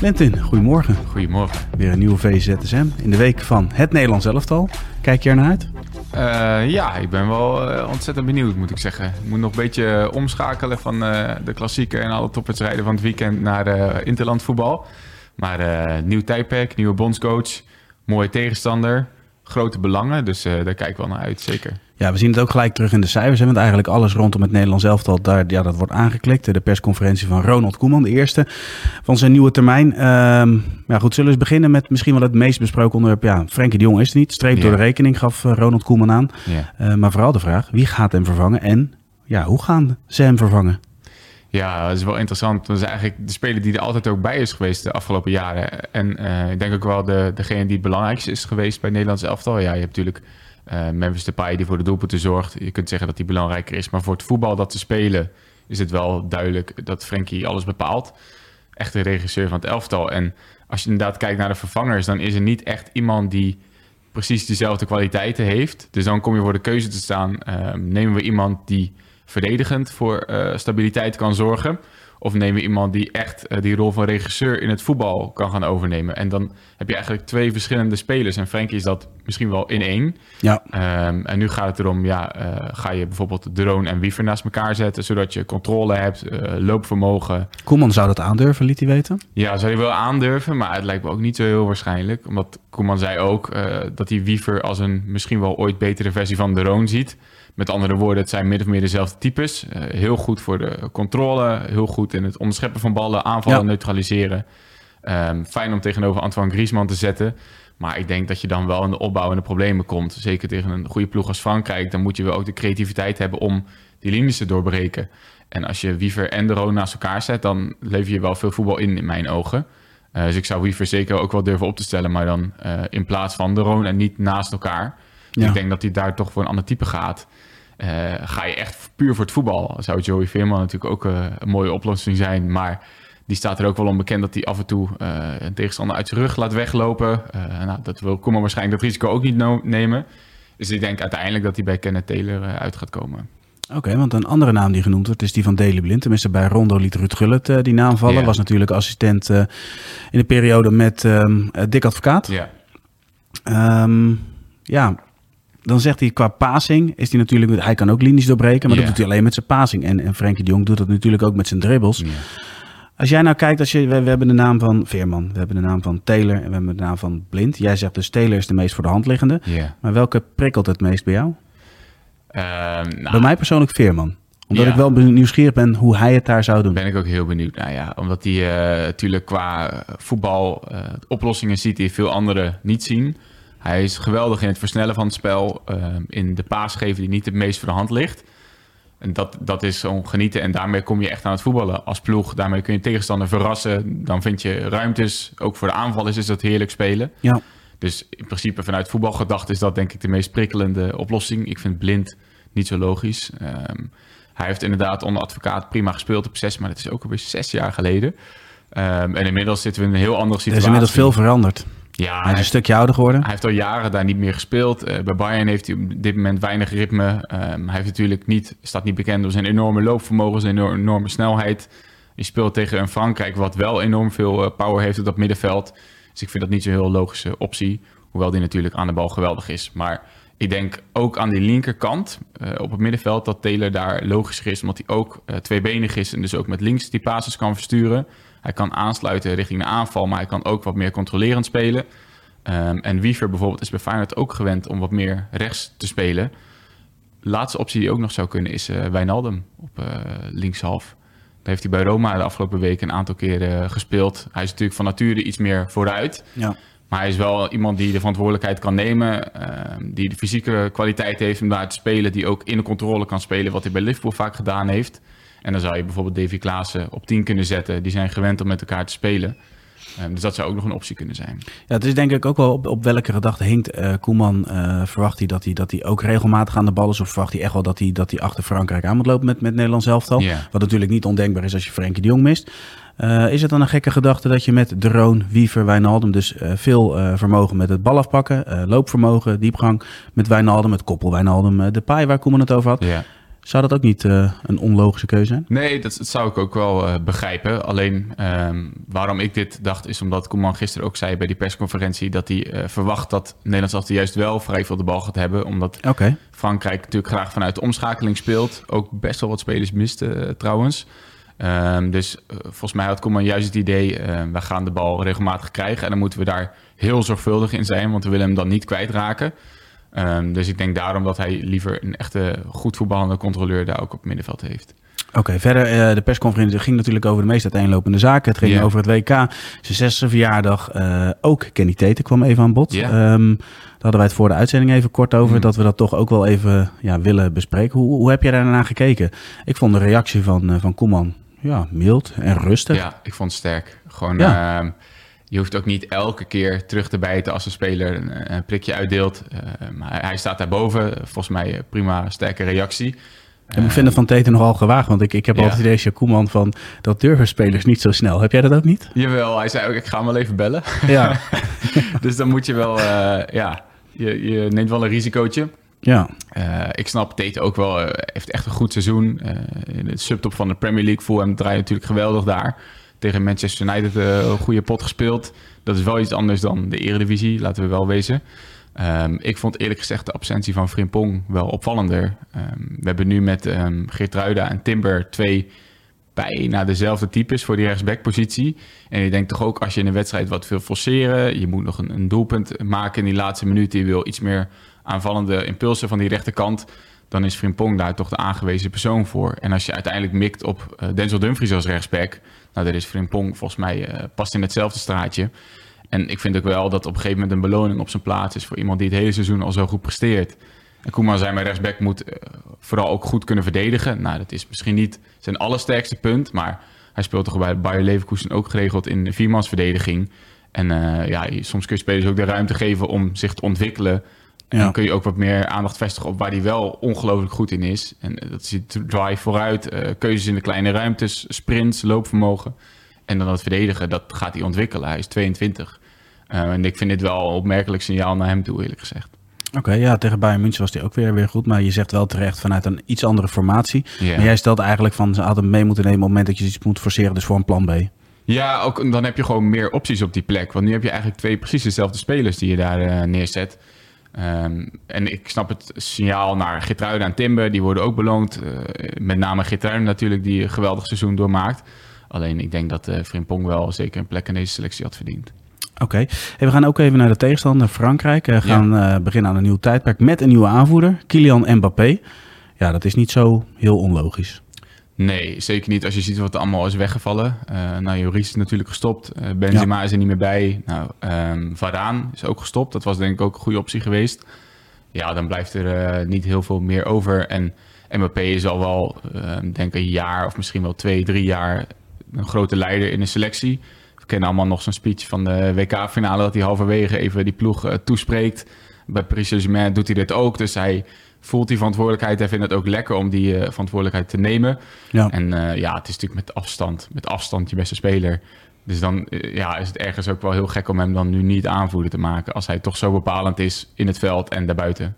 Lentin, goedemorgen. Goedemorgen. Weer een nieuwe VZSM in de week van het Nederlands elftal. Kijk je er naar uit? Uh, ja, ik ben wel uh, ontzettend benieuwd, moet ik zeggen. Ik moet nog een beetje omschakelen van uh, de klassieker en alle topwedstrijden van het weekend naar interlandvoetbal. Maar nieuw tijdperk, nieuwe bondscoach, mooie tegenstander, grote belangen. Dus daar kijk ik wel naar uit, zeker. Ja, we zien het ook gelijk terug in de cijfers. Hè, want eigenlijk alles rondom het Nederlands elftal, daar, ja, dat wordt aangeklikt. De persconferentie van Ronald Koeman, de eerste van zijn nieuwe termijn. Ehm, ja, goed, zullen we eens beginnen met misschien wel het meest besproken onderwerp. Ja, Frenkie de Jong is niet. Streep door de rekening gaf eh, Ronald Koeman aan. Ja. Uh, maar vooral de vraag, wie gaat hem vervangen en ja, hoe gaan ze hem vervangen? Ja, dat is wel interessant. Dat is eigenlijk de speler die er altijd ook bij is geweest de afgelopen jaren. En uh, ik denk ook wel de, degene die het belangrijkste is geweest bij Nederlands elftal. Ja, je hebt natuurlijk uh, Memphis Depay die voor de doelpunten zorgt. Je kunt zeggen dat hij belangrijker is. Maar voor het voetbal dat te spelen is het wel duidelijk dat Frenkie alles bepaalt. Echt de regisseur van het elftal. En als je inderdaad kijkt naar de vervangers, dan is er niet echt iemand die precies dezelfde kwaliteiten heeft. Dus dan kom je voor de keuze te staan. Uh, nemen we iemand die verdedigend voor uh, stabiliteit kan zorgen? Of nemen we iemand die echt uh, die rol van regisseur in het voetbal kan gaan overnemen? En dan heb je eigenlijk twee verschillende spelers. En Frenkie is dat misschien wel in één. Ja. Um, en nu gaat het erom, ja, uh, ga je bijvoorbeeld Drone en Wiever naast elkaar zetten, zodat je controle hebt, uh, loopvermogen. Koeman zou dat aandurven, liet hij weten? Ja, zou hij wel aandurven, maar het lijkt me ook niet zo heel waarschijnlijk. Omdat Koeman zei ook dat hij Wiever als een misschien wel ooit betere versie van Drone ziet. Met andere woorden, het zijn min of meer dezelfde types. Uh, heel goed voor de controle, heel goed in het onderscheppen van ballen, aanvallen, ja. neutraliseren. Um, fijn om tegenover Antoine Griezmann te zetten. Maar ik denk dat je dan wel in de opbouw in de problemen komt. Zeker tegen een goede ploeg als Frankrijk. Dan moet je wel ook de creativiteit hebben om die linies te doorbreken. En als je Wiever en de Roon naast elkaar zet, dan lever je wel veel voetbal in, in mijn ogen. Uh, dus ik zou Wiever zeker ook wel durven op te stellen, maar dan uh, in plaats van de Roon en niet naast elkaar. Ja. Ik denk dat hij daar toch voor een ander type gaat. Uh, ga je echt puur voor het voetbal, zou Joey Veerman natuurlijk ook uh, een mooie oplossing zijn. Maar die staat er ook wel onbekend dat hij af en toe uh, een tegenstander uit zijn rug laat weglopen. nou, dat wil Koeman waarschijnlijk dat risico ook niet no nemen. Dus ik denk uiteindelijk dat hij bij Kenneth Taylor uit gaat komen. Oké, okay, want een andere naam die genoemd wordt is die van Daley Blind. Tenminste, bij Rondo liet Ruud Gullit die naam vallen. Was natuurlijk assistent in de periode met um, Dick Advocaat. Ja. Um, ja, dan zegt hij qua passing is hij natuurlijk... Hij kan ook linies doorbreken, maar yeah. dat doet hij alleen met zijn passing. En, en Frenkie de Jong doet dat natuurlijk ook met zijn dribbles. Yeah. Als jij nou kijkt, als je, we, we, hebben de naam van Veerman, we hebben de naam van Taylor en we hebben de naam van Blind. Jij zegt dus Taylor is de meest voor de hand liggende. Yeah. Maar welke prikkelt het meest bij jou? Uh, nou, bij mij persoonlijk Veerman omdat ja. ik wel nieuwsgierig ben hoe hij het daar zou doen. Ben ik ook heel benieuwd. Nou ja, omdat hij uh, natuurlijk qua voetbal uh, oplossingen ziet die veel anderen niet zien. Hij is geweldig in het versnellen van het spel. Uh, in de paas geven die niet het meest voor de hand ligt. En dat, dat is om genieten. En daarmee kom je echt aan het voetballen als ploeg. Daarmee kun je tegenstander verrassen. Dan vind je ruimtes. Ook voor de aanvallers is dat heerlijk spelen. Ja. Dus in principe vanuit voetbalgedacht is dat denk ik de meest prikkelende oplossing. Ik vind blind niet zo logisch. Um, hij heeft inderdaad onder advocaat prima gespeeld op zes. Maar dat is ook alweer zes jaar geleden. Um, en inmiddels zitten we in een heel andere situatie. Er is inmiddels veel veranderd. Ja, hij is een stukje ouder geworden. Hij heeft al jaren daar niet meer gespeeld. Uh, bij Bayern heeft hij op dit moment weinig ritme. Um, hij heeft natuurlijk niet, staat niet bekend door zijn enorme loopvermogen, zijn enorme snelheid. Je speelt tegen een Frankrijk wat wel enorm veel uh, power heeft op dat middenveld. Dus ik vind dat niet zo'n heel logische optie. Hoewel die natuurlijk aan de bal geweldig is. Maar ik denk ook aan die linkerkant uh, op het middenveld dat Taylor daar logischer is. Omdat hij ook tweebenig is en dus ook met links die passes kan versturen. Hij kan aansluiten richting de aanval, maar hij kan ook wat meer controlerend spelen. Um, en Wiever bijvoorbeeld is bij Feyenoord ook gewend om wat meer rechts te spelen. Laatste optie die ook nog zou kunnen is uh, Wijnaldum op uh, linkshalf. Daar heeft hij bij Roma de afgelopen weken een aantal keren gespeeld. Hij is natuurlijk van nature iets meer vooruit. Ja. Maar hij is wel iemand die de verantwoordelijkheid kan nemen. ehm, die de fysieke kwaliteit heeft om daar te spelen. Die ook in de controle kan spelen, wat hij bij Liverpool vaak gedaan heeft. En dan zou je bijvoorbeeld Davy Klaassen op 10 kunnen zetten. Die zijn gewend om met elkaar te spelen. Ehm, dus dat zou ook nog een optie kunnen zijn. Ja, het is denk ik ook wel op, op welke gedachte hinkt uh, Koeman. Uh, verwacht hij dat, hij dat hij ook regelmatig aan de bal is? Of verwacht hij echt wel dat hij, dat hij achter Frankrijk aan moet lopen met, met Nederland elftal? Yeah. Wat natuurlijk niet ondenkbaar is als je Frenkie de Jong mist. Uh, is het dan een gekke gedachte dat je met De Roon, Wiever, Wijnaldum... dus veel vermogen met het bal afpakken, loopvermogen, diepgang... met Wijnaldum, met koppel Wijnaldum, de paai waar Koeman het over had... Yeah. Zou dat ook niet uh, een onlogische keuze zijn? Nee, dat, dat zou ik ook wel uh, begrijpen. Alleen um, waarom ik dit dacht is omdat Koeman gisteren ook zei bij die persconferentie dat hij uh, verwacht dat Nederland zelfs juist wel vrij veel de bal gaat hebben. Omdat okay. Frankrijk natuurlijk graag vanuit de omschakeling speelt. Ook best wel wat spelers miste trouwens. Um, dus volgens mij had Koeman juist het idee, we gaan de bal regelmatig krijgen. En dan moeten we daar heel zorgvuldig in zijn, want we willen hem dan niet kwijtraken. Um, dus ik denk daarom dat hij liever een echte goed voetballende controleur daar ook op het middenveld heeft. Oké, okay, verder, uh, de persconferentie ging natuurlijk over de meest uiteenlopende zaken. Het ging over het WK, zijn zesde verjaardag. Uh, ook Kenny Teten kwam even aan bod. Um, daar hadden wij het voor de uitzending even kort over. Mm. Dat we dat toch ook wel even ja, willen bespreken. Hoe, hoe heb jij daarna gekeken? Ik vond de reactie van, uh, van Koeman ja, mild en rustig. Ja, ik vond het sterk. Gewoon, Ja. Je hoeft ook niet elke keer terug te bijten als een speler een, een prikje uitdeelt. Uh, maar hij staat daarboven. Volgens mij een prima, sterke reactie. En ik vind het van Teten nogal gewaagd. Want ik, ik heb Ja. altijd deze Koeman van... dat durven spelers niet zo snel. Heb jij dat ook niet? Jawel, hij zei ook, ik ga hem wel even bellen. Ja. dus dan moet je wel, uh, ja, je, je neemt wel een risicootje. ja. Uh, ik snap Tate ook wel. Uh, heeft echt een goed seizoen. In de subtop van de Premier League. Fulham draait natuurlijk geweldig daar. Tegen Manchester United een goede pot gespeeld. Dat is wel iets anders dan de eredivisie, laten we wel wezen. Um, ik vond eerlijk gezegd de absentie van Frimpong wel opvallender. Um, we hebben nu met um, Geertruida en Timber twee bijna dezelfde types voor die rechtsbackpositie. En ik denk toch ook als je in een wedstrijd wat wil forceren... je moet nog een, een doelpunt maken in die laatste minuten... je wil iets meer aanvallende impulsen van die rechterkant... dan is Frimpong daar toch de aangewezen persoon voor. En als je uiteindelijk mikt op uh, Denzel Dumfries als rechtsback... nou, daar is Frimpong volgens mij uh, past in hetzelfde straatje... En ik vind ook wel dat op een gegeven moment een beloning op zijn plaats is... voor iemand die het hele seizoen al zo goed presteert. En Koeman zei, mijn rechtsback moet uh, vooral ook goed kunnen verdedigen. Nou, dat is misschien niet zijn allersterkste punt... maar hij speelt toch bij Bayer Leverkusen ook geregeld in viermansverdediging. En ja, soms kun je spelers ook de ruimte geven om zich te ontwikkelen... En Ja. dan kun je ook wat meer aandacht vestigen op waar hij wel ongelooflijk goed in is. En dat is drive vooruit, uh, keuzes in de kleine ruimtes, sprints, loopvermogen. En dan dat verdedigen, dat gaat hij ontwikkelen. Hij is 22. Uh, en ik vind dit wel een opmerkelijk signaal naar hem toe, eerlijk gezegd. Oké, okay, ja, tegen Bayern München was hij ook weer, weer goed. Maar je zegt wel terecht vanuit een iets andere formatie. Maar jij stelt eigenlijk van, ze hadden mee moeten nemen op het moment dat je iets moet forceren. Dus voor een plan B. Ja, ook, dan heb je gewoon meer opties op die plek. Want nu heb je eigenlijk twee precies dezelfde spelers die je daar uh, neerzet. Um, en ik snap het signaal naar Gitruiden en Timber. Die worden ook beloond. Uh, met name Gitruiden natuurlijk, die een geweldig seizoen doormaakt. Alleen ik denk dat uh, Frimpong wel zeker een plek in deze selectie had verdiend. Oké, okay. hey, we gaan ook even naar de tegenstander Frankrijk. We gaan ja. beginnen aan een nieuw tijdperk met een nieuwe aanvoerder, Kylian Mbappé. Ja, dat is niet zo heel onlogisch. Nee, zeker niet als je ziet wat er allemaal is weggevallen. Uh, nou, Joris is natuurlijk gestopt. Uh, Benzema ja. is er niet meer bij. Nou, um, Varaan is ook gestopt. Dat was denk ik ook een goede optie geweest. Ja, dan blijft er uh, niet heel veel meer over. En Mbappé is al wel, denk ik, een jaar of misschien wel twee, drie jaar een grote leider in de selectie. We kennen allemaal nog zo'n speech van de WK-finale... dat hij halverwege even die ploeg toespreekt. Bij Paris Saint-Germain doet hij dit ook. Dus hij voelt die verantwoordelijkheid. Hij vindt het ook lekker om die uh, verantwoordelijkheid te nemen. Ja. En uh, ja, het is natuurlijk met afstand, met afstand je beste speler. Dus dan ja, is het ergens ook wel heel gek om hem dan nu niet aanvoerder te maken... als hij toch zo bepalend is in het veld en daarbuiten.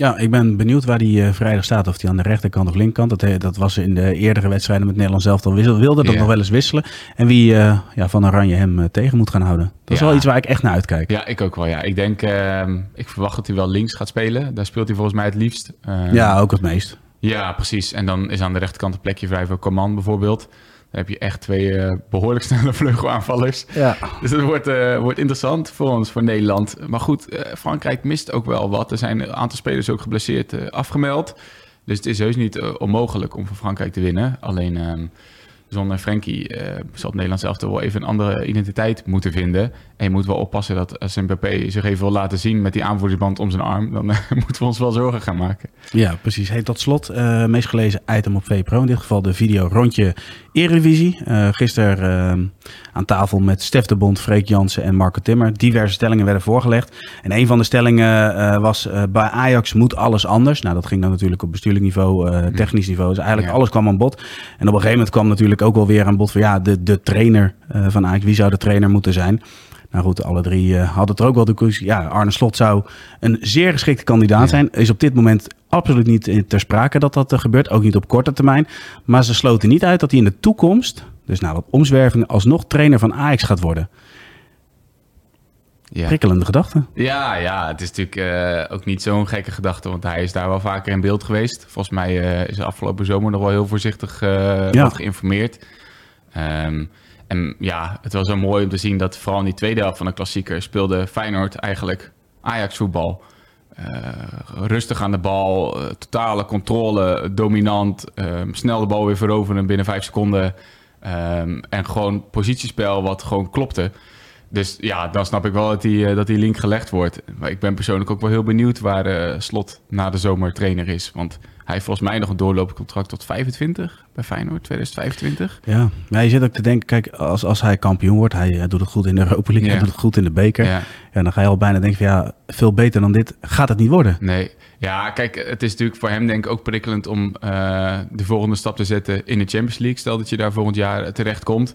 Ja, ik ben benieuwd waar hij uh, vrijdag staat. Of hij aan de rechterkant of linkerkant. Dat, dat was in de eerdere wedstrijden met Nederland zelf al wissel, wilde dat nog wel eens wisselen. En wie uh, ja, van Oranje hem uh, tegen moet gaan houden. Dat is Ja. wel iets waar ik echt naar uitkijk. Ja, ik ook wel. Ja. Ik denk, uh, ik verwacht dat hij wel links gaat spelen. Daar speelt hij volgens mij het liefst. Uh, Ja, ook het meest. Ja, precies. En dan is aan de rechterkant een plekje vrij voor Coman bijvoorbeeld. Dan heb je echt twee uh, behoorlijk snelle vleugelaanvallers. Ja. Dus het wordt, uh, wordt interessant voor ons, voor Nederland. Maar goed, uh, Frankrijk mist ook wel wat. Er zijn een aantal spelers ook geblesseerd afgemeld. Dus het is heus niet onmogelijk om voor Frankrijk te winnen. Alleen, um, zonder Frenkie uh, zal het Nederlands zelf wel even een andere identiteit moeten vinden. En je moet wel oppassen dat als Mbappé zich even wil laten zien met die aanvoerdersband om zijn arm, dan moeten we ons wel zorgen gaan maken. Ja, precies. Hey, tot slot, uh, meest gelezen item op VPRO. In dit geval de video rondje Eredivisie. Gisteren aan tafel met Stef de Bond, Freek Jansen en Marco Timmer. Diverse stellingen werden voorgelegd. En een van de stellingen was bij Ajax moet alles anders. Nou, dat ging dan natuurlijk op bestuurlijk niveau, technisch niveau. Dus eigenlijk alles kwam aan bod. En op een gegeven moment kwam natuurlijk ook wel weer aan bod van ja, de, de trainer van Ajax. Wie zou de trainer moeten zijn? Nou goed, alle drie uh, hadden het er ook wel de conclusie. Ja, Arne Slot zou een zeer geschikte kandidaat zijn. Is op dit moment absoluut niet ter sprake dat dat uh, gebeurt. Ook niet op korte termijn. Maar ze sloten niet uit dat hij in de toekomst, dus na wat omzwerving, alsnog trainer van Ajax gaat worden. Ja. Prikkelende gedachte. Ja, ja, het is natuurlijk uh, ook niet zo'n gekke gedachte, want hij is daar wel vaker in beeld geweest. Volgens mij uh, is de afgelopen zomer nog wel heel voorzichtig uh, ja. geïnformeerd. Um, en ja, het was zo mooi om te zien dat vooral in die tweede helft van de klassieker speelde Feyenoord eigenlijk Ajax voetbal. Rustig aan de bal, totale controle, dominant, um, snel de bal weer veroveren binnen vijf seconden. Um, en gewoon positiespel wat gewoon klopte. Dus ja, dan snap ik wel dat die, uh, dat die link gelegd wordt. Maar ik ben persoonlijk ook wel heel benieuwd waar Slot na de zomer trainer is. Want hij heeft volgens mij nog een doorlopend contract tot 25 bij Feyenoord, 2025. Ja, maar je zit ook te denken, kijk, als, als hij kampioen wordt, hij, doet het goed in de Europa League, hij doet het goed in de beker. Ja. ja. dan ga je al bijna denken van ja, veel beter dan dit gaat het niet worden. Nee, ja, kijk, het is natuurlijk voor hem denk ik ook prikkelend om uh, de volgende stap te zetten in de Champions League. Stel dat je daar volgend jaar terecht komt.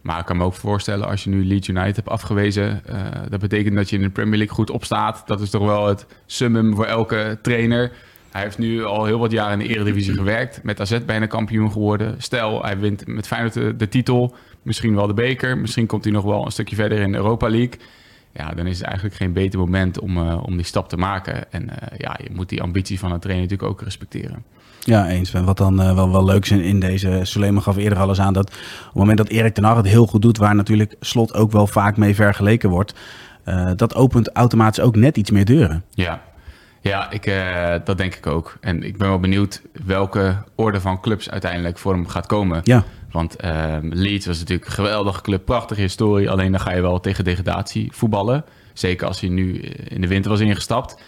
Maar ik kan me ook voorstellen, als je nu Leeds United hebt afgewezen, uh, dat betekent dat je in de Premier League goed opstaat. Dat is toch wel het summum voor elke trainer. Hij heeft nu al heel wat jaren in de Eredivisie gewerkt. Met AZ bijna kampioen geworden. Stel, hij wint met Feyenoord de, titel. Misschien wel de beker. Misschien komt hij nog wel een stukje verder in de Europa League. Ja, dan is het eigenlijk geen beter moment om, uh, om die stap te maken. En uh, ja, je moet die ambitie van een trainer natuurlijk ook respecteren. Ja, eens. Wat dan uh, wel, wel leuk is in deze... Suleiman gaf eerder alles aan dat op het moment dat Erik ten Hag het heel goed doet... waar natuurlijk Slot ook wel vaak mee vergeleken wordt... dat opent automatisch ook net iets meer deuren. Ja, ja, ik, uh, dat denk ik ook. En ik ben wel benieuwd welke orde van clubs uiteindelijk voor hem gaat komen. Ja. Want uh, Leeds was natuurlijk een geweldige club, prachtige historie. Alleen dan ga je wel tegen degradatie voetballen. Zeker als hij nu in de winter was ingestapt.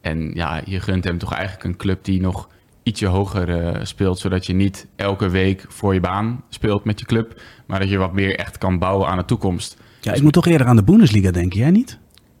En ja, je gunt hem toch eigenlijk een club die nog ietsje hoger uh, speelt. Zodat je niet elke week voor je baan speelt met je club. Maar dat je wat meer echt kan bouwen aan de toekomst. Ja, ik moet toch eerder aan de Bundesliga denken, jij niet?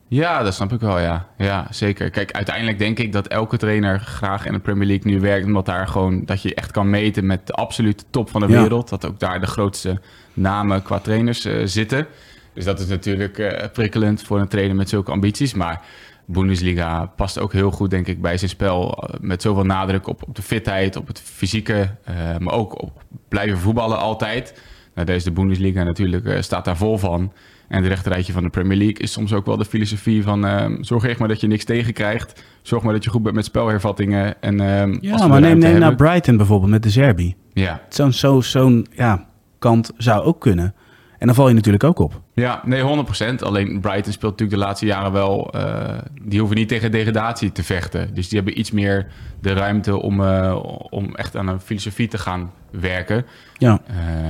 Ja, dat snap ik wel, ja. Ja, zeker. Kijk, uiteindelijk denk ik dat elke trainer graag in de Premier League nu werkt. Omdat daar gewoon, dat je echt kan meten met de absolute top van de wereld. Dat ook daar de grootste namen qua trainers uh, zitten. Dus dat is natuurlijk uh, prikkelend voor een trainer met zulke ambities. Maar Bundesliga past ook heel goed, denk ik, bij zijn spel. Uh, met zoveel nadruk op, op de fitheid, op het fysieke. maar ook op blijven voetballen altijd. Nou, deze Bundesliga natuurlijk staat daar vol van. En het rechterrijtje van de Premier League is soms ook wel de filosofie van... Uh, zorg echt maar dat je niks tegenkrijgt. Zorg maar dat je goed bent met spelhervattingen. En, uh, ja, maar neem, neem nou Brighton bijvoorbeeld met de Zerbi. Ja. Zo'n zo, zo'n ja, kant zou ook kunnen. En dan val je natuurlijk ook op. Ja, nee, 100%. Alleen Brighton speelt natuurlijk de laatste jaren wel... Uh, die hoeven niet tegen degradatie te vechten. Dus die hebben iets meer de ruimte om, uh, om echt aan een filosofie te gaan werken. Ja.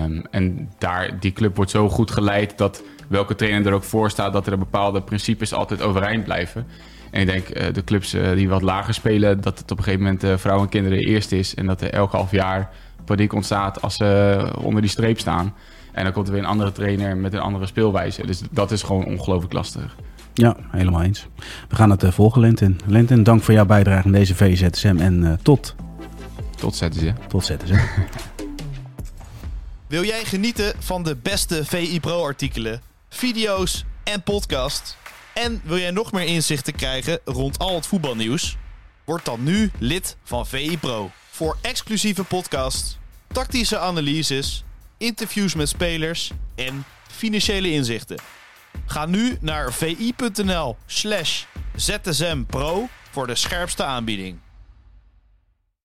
Um, en daar, die club wordt zo goed geleid dat welke trainer er ook voor staat, dat er bepaalde principes altijd overeind blijven. En ik denk uh, de clubs die wat lager spelen, dat het op een gegeven moment vrouwen en kinderen eerst is. En dat er elk half jaar paniek ontstaat als ze onder die streep staan. En dan komt er weer een andere trainer met een andere speelwijze. Dus dat is gewoon ongelooflijk lastig. Ja, helemaal eens. We gaan het volgen, Lentin. Lentin, dank voor jouw bijdrage aan deze VZSM en tot... Tot zetten ze. Tot zetten ze. Wil jij genieten van de beste VI Pro artikelen? video's en podcast. En wil jij nog meer inzichten krijgen rond al het voetbalnieuws? Word dan nu lid van VI Pro. Voor exclusieve podcasts, tactische analyses, interviews met spelers en financiële inzichten. Ga nu naar vi.nl slash zsmpro voor de scherpste aanbieding.